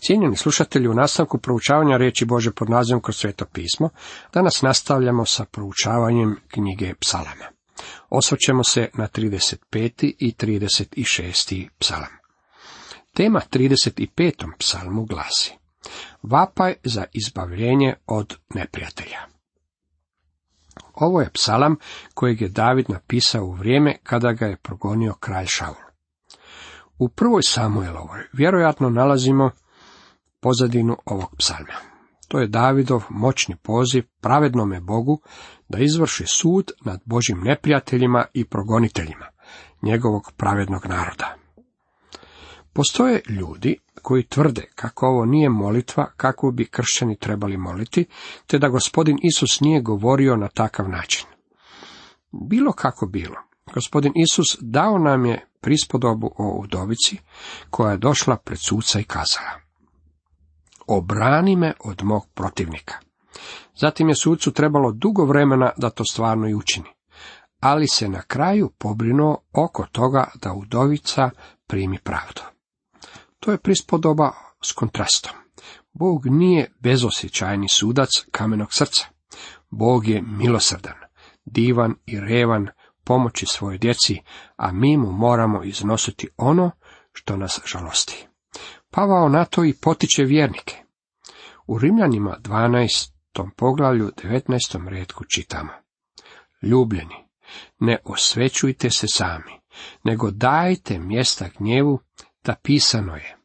Cijenjeni slušatelji, u nastavku proučavanja riječi Bože pod nazivom kroz sveto pismo, danas nastavljamo sa proučavanjem knjige psalama. Osvrćemo se na 35. i 36. psalam. Tema 35. psalmu glasi Vapaj za izbavljenje od neprijatelja. Ovo je psalam kojeg je David napisao u vrijeme kada ga je progonio kralj Šaul. U prvoj Samuelovoj vjerojatno nalazimo pozadinu ovog psalma. To je Davidov moćni poziv pravednome Bogu da izvrši sud nad Božim neprijateljima i progoniteljima njegovog pravednog naroda. Postoje ljudi koji tvrde kako ovo nije molitva kako bi kršćani trebali moliti, te da gospodin Isus nije govorio na takav način. Bilo kako bilo, gospodin Isus dao nam je prispodobu o udovici koja je došla pred suca i kazala obrani me od mog protivnika. Zatim je sucu trebalo dugo vremena da to stvarno i učini, ali se na kraju pobrinuo oko toga da udovica primi pravdu. To je prispodoba s kontrastom. Bog nije bezosjećajni sudac kamenog srca. Bog je milosrdan, divan i revan pomoći svojoj djeci, a mi mu moramo iznositi ono što nas žalosti. Pavao na to i potiče vjernike. U Rimljanima 12. poglavlju 19. redku čitamo. Ljubljeni, ne osvećujte se sami, nego dajte mjesta gnjevu, da pisano je.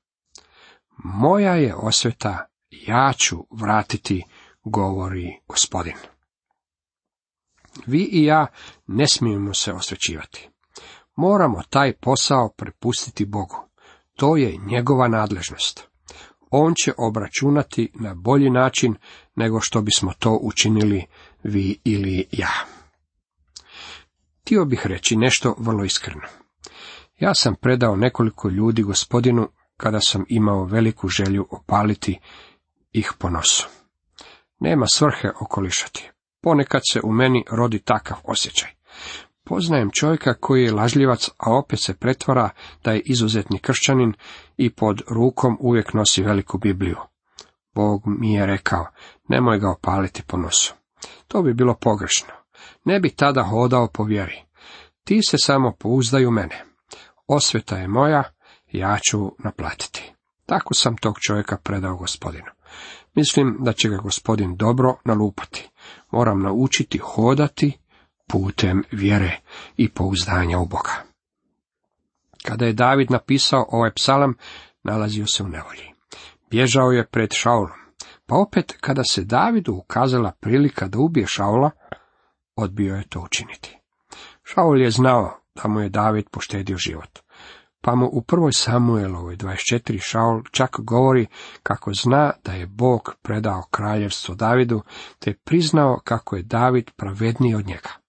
Moja je osveta, ja ću vratiti, govori gospodin. Vi i ja ne smijemo se osvećivati. Moramo taj posao prepustiti Bogu. To je njegova nadležnost. On će obračunati na bolji način nego što bismo to učinili vi ili ja. Htio bih reći nešto vrlo iskreno. Ja sam predao nekoliko ljudi gospodinu kada sam imao veliku želju opaliti ih po nosu. Nema svrhe okolišati. Ponekad se u meni rodi takav osjećaj. Poznajem čovjeka koji je lažljivac, a opet se pretvara da je izuzetni kršćanin i pod rukom uvijek nosi veliku Bibliju. Bog mi je rekao, nemoj ga opaliti po nosu. To bi bilo pogrešno. Ne bi tada hodao po vjeri. Ti se samo pouzdaju mene. Osveta je moja, ja ću naplatiti. Tako sam tog čovjeka predao gospodinu. Mislim da će ga gospodin dobro nalupati. Moram naučiti hodati putem vjere i pouzdanja u Boga. Kada je David napisao ovaj psalam, nalazio se u nevolji. Bježao je pred Šaulom. Pa opet, kada se Davidu ukazala prilika da ubije Šaula, odbio je to učiniti. Šaul je znao da mu je David poštedio život. Pa mu u prvoj Samuelovoj 24 Šaul čak govori kako zna da je Bog predao kraljevstvo Davidu, te priznao kako je David pravedniji od njega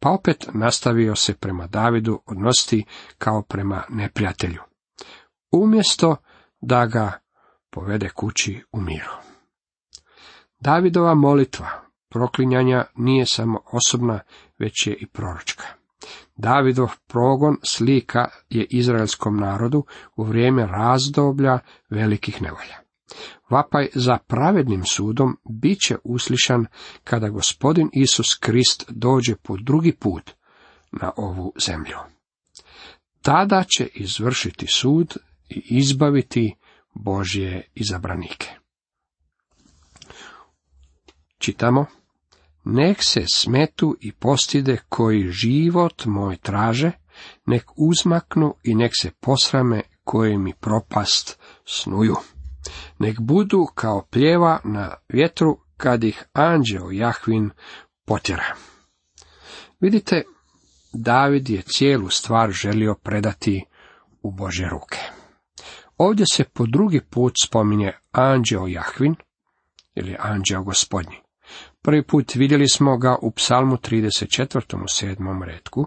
pa opet nastavio se prema Davidu odnositi kao prema neprijatelju, umjesto da ga povede kući u miru. Davidova molitva proklinjanja nije samo osobna, već je i proročka. Davidov progon slika je izraelskom narodu u vrijeme razdoblja velikih nevolja. Vapaj za pravednim sudom bit će uslišan kada gospodin Isus Krist dođe po drugi put na ovu zemlju. Tada će izvršiti sud i izbaviti Božje izabranike. Čitamo, nek se smetu i postide koji život moj traže, nek uzmaknu i nek se posrame koje mi propast snuju nek budu kao pljeva na vjetru kad ih anđeo Jahvin potjera. Vidite, David je cijelu stvar želio predati u Bože ruke. Ovdje se po drugi put spominje anđeo Jahvin ili anđeo gospodnji. Prvi put vidjeli smo ga u psalmu 34. u sedmom redku.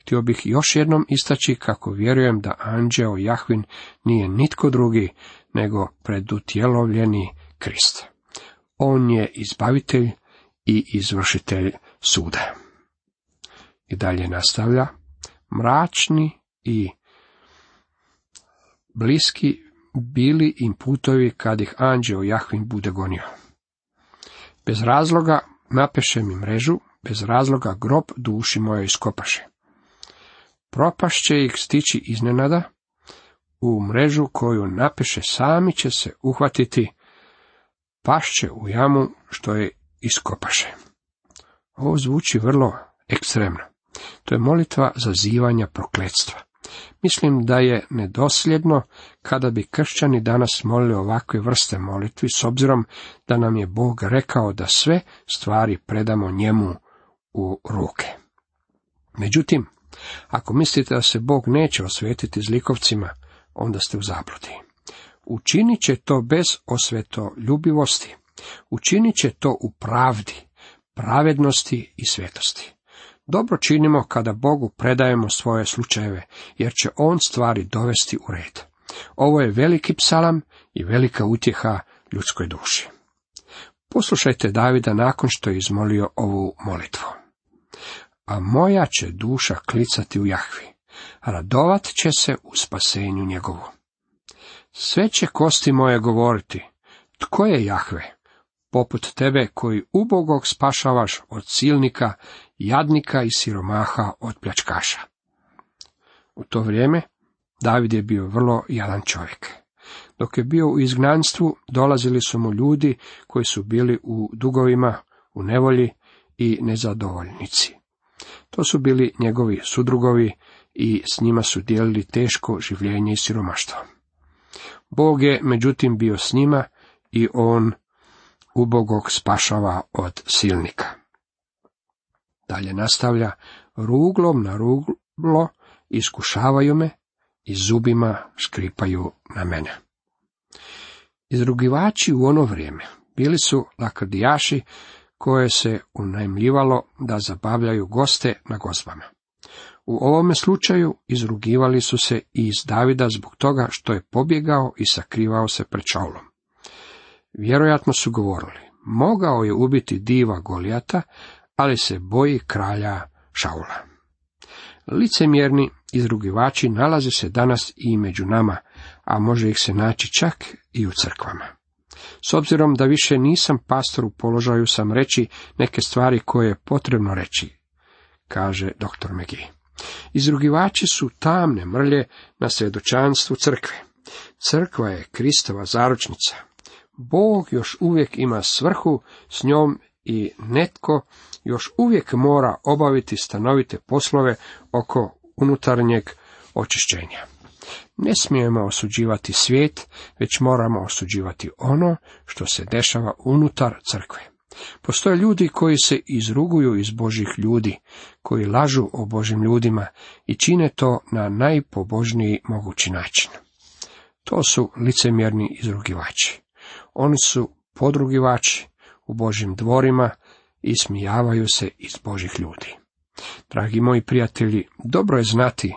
Htio bih još jednom istaći kako vjerujem da anđeo Jahvin nije nitko drugi nego predutjelovljeni Krist. On je izbavitelj i izvršitelj suda. I dalje nastavlja, mračni i bliski bili im putovi kad ih anđeo Jahvin bude gonio. Bez razloga napeše mi mrežu, bez razloga grob duši moje iskopaše. Propašće ih stići iznenada, u mrežu koju napeše sami će se uhvatiti, pašće u jamu što je iskopaše. Ovo zvuči vrlo ekstremno. To je molitva zazivanja prokletstva. Mislim da je nedosljedno kada bi kršćani danas molili ovakve vrste molitvi, s obzirom da nam je Bog rekao da sve stvari predamo njemu u ruke. Međutim, ako mislite da se Bog neće osvetiti zlikovcima, onda ste u zabludi. Učinit će to bez osvetoljubivosti. Učinit će to u pravdi, pravednosti i svetosti. Dobro činimo kada Bogu predajemo svoje slučajeve, jer će On stvari dovesti u red. Ovo je veliki psalam i velika utjeha ljudskoj duši. Poslušajte Davida nakon što je izmolio ovu molitvu. A moja će duša klicati u Jahvi, radovat će se u spasenju njegovu. Sve će kosti moje govoriti, tko je Jahve? poput tebe koji ubogog spašavaš od silnika, jadnika i siromaha od pljačkaša. U to vrijeme David je bio vrlo jadan čovjek. Dok je bio u izgnanstvu, dolazili su mu ljudi koji su bili u dugovima, u nevolji i nezadovoljnici. To su bili njegovi sudrugovi i s njima su dijelili teško življenje i siromaštvo. Bog je međutim bio s njima i on ubogog spašava od silnika. Dalje nastavlja, ruglom na ruglo iskušavaju me i zubima škripaju na mene. Izrugivači u ono vrijeme bili su lakrdijaši koje se unajmljivalo da zabavljaju goste na gozbama. U ovome slučaju izrugivali su se i iz Davida zbog toga što je pobjegao i sakrivao se pred Šaulom. Vjerojatno su govorili, mogao je ubiti diva Golijata, ali se boji kralja Šaula. Licemjerni izrugivači nalaze se danas i među nama, a može ih se naći čak i u crkvama. S obzirom da više nisam pastor u položaju sam reći neke stvari koje je potrebno reći, kaže dr. McGee. Izrugivači su tamne mrlje na svjedočanstvu crkve. Crkva je Kristova zaručnica. Bog još uvijek ima svrhu s njom i netko još uvijek mora obaviti stanovite poslove oko unutarnjeg očišćenja. Ne smijemo osuđivati svijet, već moramo osuđivati ono što se dešava unutar crkve. Postoje ljudi koji se izruguju iz Božih ljudi, koji lažu o Božim ljudima i čine to na najpobožniji mogući način. To su licemjerni izrugivači. Oni su podrugivači u Božim dvorima i smijavaju se iz Božih ljudi. Dragi moji prijatelji, dobro je znati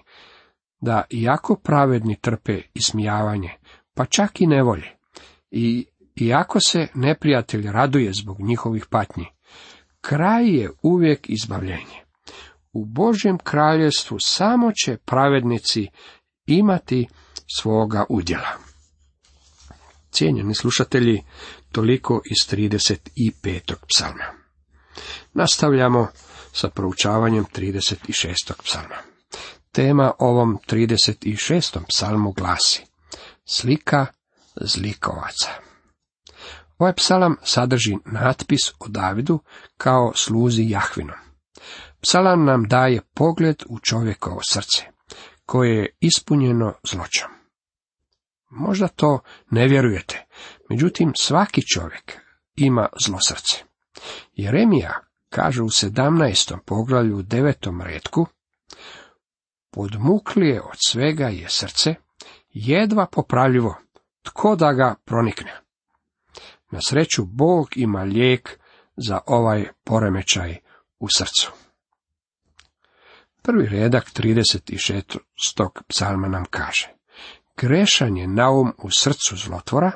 da iako pravedni trpe ismijavanje, pa čak i nevolje, i iako se neprijatelj raduje zbog njihovih patnji, kraj je uvijek izbavljenje. U Božjem kraljevstvu samo će pravednici imati svoga udjela. Cijenjeni slušatelji, toliko iz 35. psalma. Nastavljamo sa proučavanjem 36. psalma. Tema ovom 36. psalmu glasi Slika zlikovaca. Ovaj psalam sadrži natpis o Davidu kao sluzi Jahvinom. Psalam nam daje pogled u čovjekovo srce, koje je ispunjeno zločom. Možda to ne vjerujete, međutim svaki čovjek ima zlo srce. Jeremija kaže u 17. poglavlju u 9. redku, podmuklije od svega je srce, jedva popravljivo, tko da ga pronikne. Na sreću Bog ima lijek za ovaj poremećaj u srcu. Prvi redak 36. psalma nam kaže Grešan je naum u srcu zlotvora,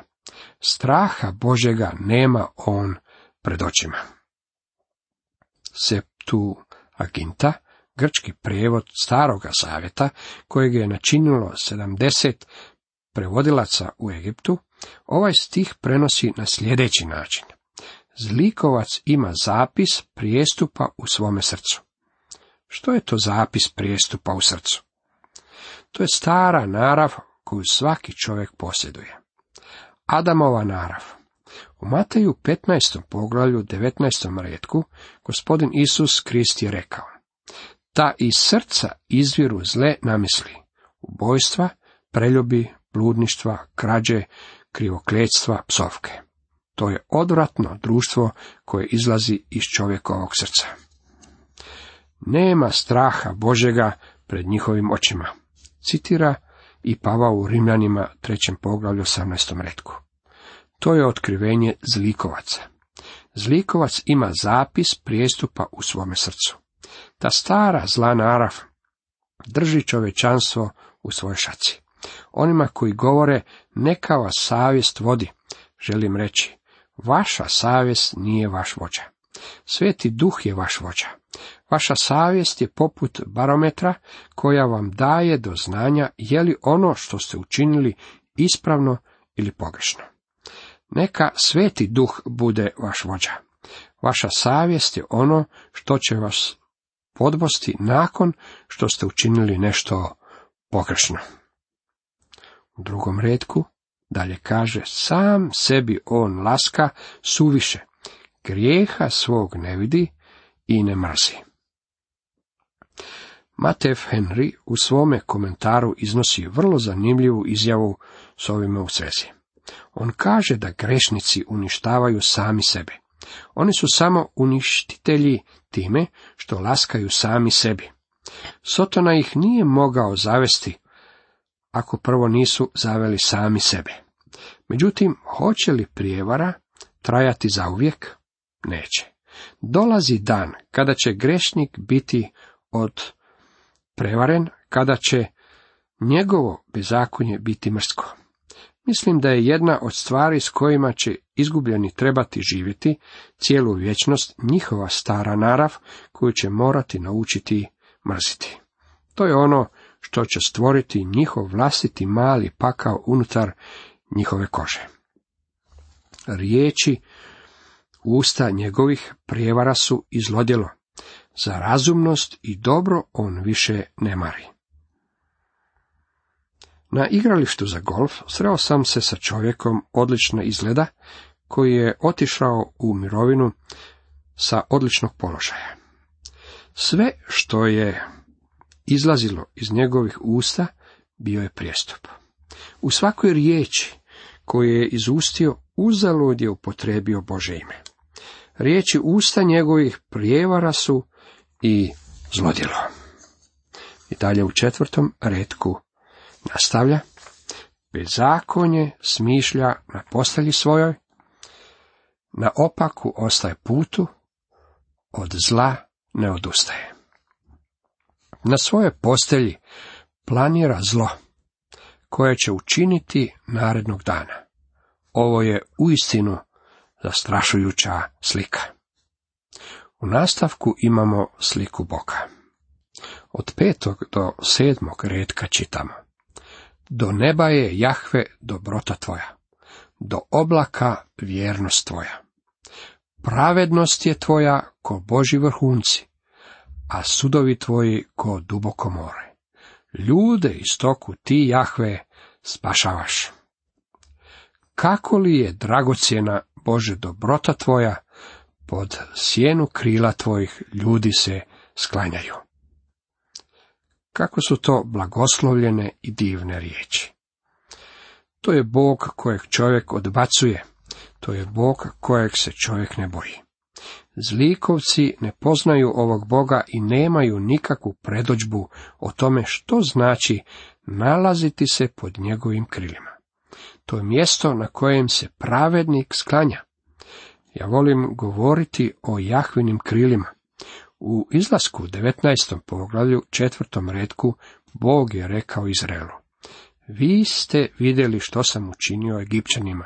straha Božega nema on pred očima. Septu Aginta, grčki prijevod staroga savjeta, kojeg je načinilo 70 prevodilaca u Egiptu, ovaj stih prenosi na sljedeći način. Zlikovac ima zapis prijestupa u svome srcu. Što je to zapis prijestupa u srcu? To je stara narav koju svaki čovjek posjeduje. Adamova narav. U Mateju 15. poglavlju 19. redku gospodin Isus Krist je rekao da iz srca izviru zle namisli, ubojstva, preljubi, bludništva, krađe, krivokljetstva, psovke. To je odvratno društvo koje izlazi iz čovjekovog srca. Nema straha Božega pred njihovim očima. Citira i Pavao u Rimljanima trećem poglavlju 18. redku. To je otkrivenje zlikovaca. Zlikovac ima zapis prijestupa u svome srcu. Ta stara zla narav drži čovečanstvo u svojoj šaci. Onima koji govore neka vas savjest vodi, želim reći, vaša savjest nije vaš vođa. Sveti duh je vaš vođa. Vaša savjest je poput barometra koja vam daje do znanja je li ono što ste učinili ispravno ili pogrešno. Neka sveti duh bude vaš vođa. Vaša savjest je ono što će vas podbosti nakon što ste učinili nešto pogrešno. Drugom redku dalje kaže, sam sebi on laska suviše, grijeha svog ne vidi i ne mrzi. Matev Henry u svome komentaru iznosi vrlo zanimljivu izjavu s ovime u svezi. On kaže da grešnici uništavaju sami sebe. Oni su samo uništitelji time što laskaju sami sebi. Sotona ih nije mogao zavesti ako prvo nisu zaveli sami sebe. Međutim, hoće li prijevara trajati zauvijek? Neće. Dolazi dan kada će grešnik biti od prevaren, kada će njegovo bezakonje biti mrsko. Mislim da je jedna od stvari s kojima će izgubljeni trebati živjeti cijelu vječnost njihova stara narav koju će morati naučiti mrziti. To je ono što će stvoriti njihov vlastiti mali pakao unutar njihove kože. Riječi usta njegovih prijevara su izlodjelo. Za razumnost i dobro on više ne mari. Na igralištu za golf sreo sam se sa čovjekom odlična izgleda, koji je otišao u mirovinu sa odličnog položaja. Sve što je izlazilo iz njegovih usta bio je prijestup. U svakoj riječi koju je izustio uzalud je upotrebio Bože ime. Riječi usta njegovih prijevara su i zlodjelo. I dalje u četvrtom redku nastavlja. Bezakonje smišlja na postelji svojoj, na opaku ostaje putu, od zla ne odustaje. Na svojoj postelji planira zlo, koje će učiniti narednog dana. Ovo je uistinu zastrašujuća slika. U nastavku imamo sliku Boga. Od petog do sedmog redka čitamo. Do neba je Jahve dobrota tvoja, do oblaka vjernost tvoja. Pravednost je tvoja ko Boži vrhunci, a sudovi tvoji ko duboko more. Ljude iz toku ti, Jahve, spašavaš. Kako li je dragocjena Bože dobrota tvoja, pod sjenu krila tvojih ljudi se sklanjaju. Kako su to blagoslovljene i divne riječi. To je Bog kojeg čovjek odbacuje, to je Bog kojeg se čovjek ne boji. Zlikovci ne poznaju ovog Boga i nemaju nikakvu predođbu o tome što znači nalaziti se pod njegovim krilima. To je mjesto na kojem se pravednik sklanja. Ja volim govoriti o Jahvinim krilima. U izlasku 19. poglavlju četvrtom redku Bog je rekao Izraelu. Vi ste vidjeli što sam učinio Egipćanima,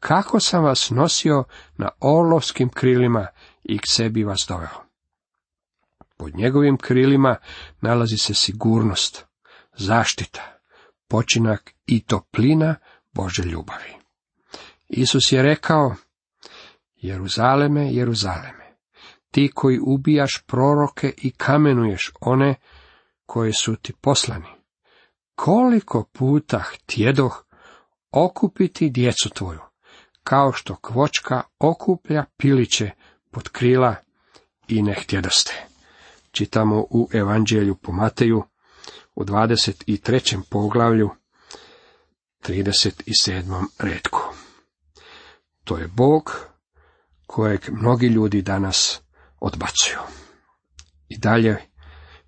kako sam vas nosio na olovskim krilima i k sebi vas doveo. Pod njegovim krilima nalazi se sigurnost, zaštita, počinak i toplina Bože ljubavi. Isus je rekao, Jeruzaleme, Jeruzaleme, ti koji ubijaš proroke i kamenuješ one koje su ti poslani. Koliko puta htjedoh okupiti djecu tvoju, kao što kvočka okuplja piliće pod krila i ne htjedoste. Čitamo u Evanđelju po Mateju u 23. poglavlju 37. redku. To je Bog kojeg mnogi ljudi danas odbacuju. I dalje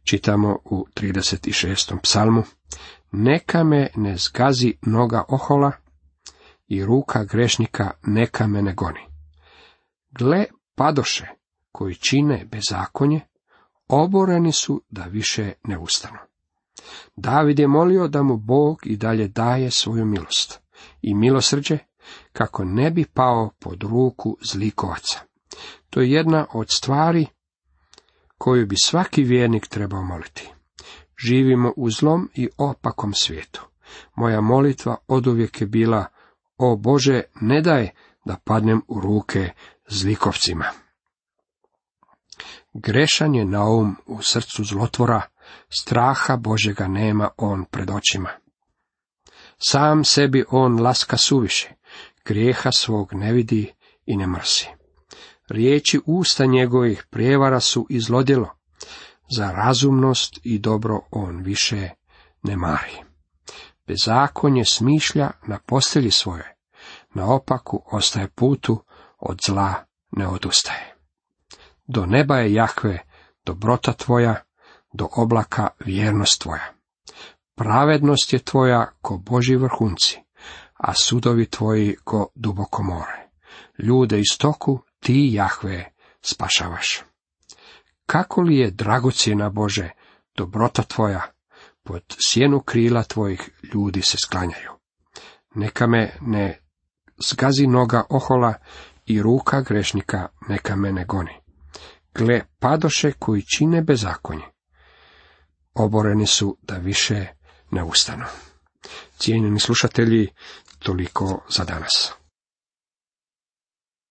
čitamo u 36. psalmu. Neka me ne zgazi noga ohola i ruka grešnika neka me ne goni. Gle padoše koji čine bezakonje, oboreni su da više ne ustanu. David je molio da mu Bog i dalje daje svoju milost i milosrđe kako ne bi pao pod ruku zlikovaca. To je jedna od stvari koju bi svaki vjernik trebao moliti. Živimo u zlom i opakom svijetu. Moja molitva oduvijek je bila, o Bože, ne daj da padnem u ruke zlikovcima. Grešan je naum u srcu zlotvora, straha Božega nema on pred očima. Sam sebi on laska suviše, grijeha svog ne vidi i ne mrsi. Riječi usta njegovih prijevara su izlodjelo, za razumnost i dobro on više ne mari. Bezakonje smišlja na postelji svoje, na opaku ostaje putu, od zla ne odustaje. Do neba je Jahve dobrota tvoja, do oblaka vjernost tvoja. Pravednost je tvoja ko Boži vrhunci, a sudovi tvoji ko duboko more. Ljude iz toku ti, Jahve, spašavaš. Kako li je dragocjena Bože, dobrota tvoja, pod sjenu krila tvojih ljudi se sklanjaju. Neka me ne zgazi noga ohola i ruka grešnika neka me ne goni. Gle, padoše koji čine bezakonje. Oboreni su da više ne ustanu. Cijenjeni slušatelji, toliko za danas.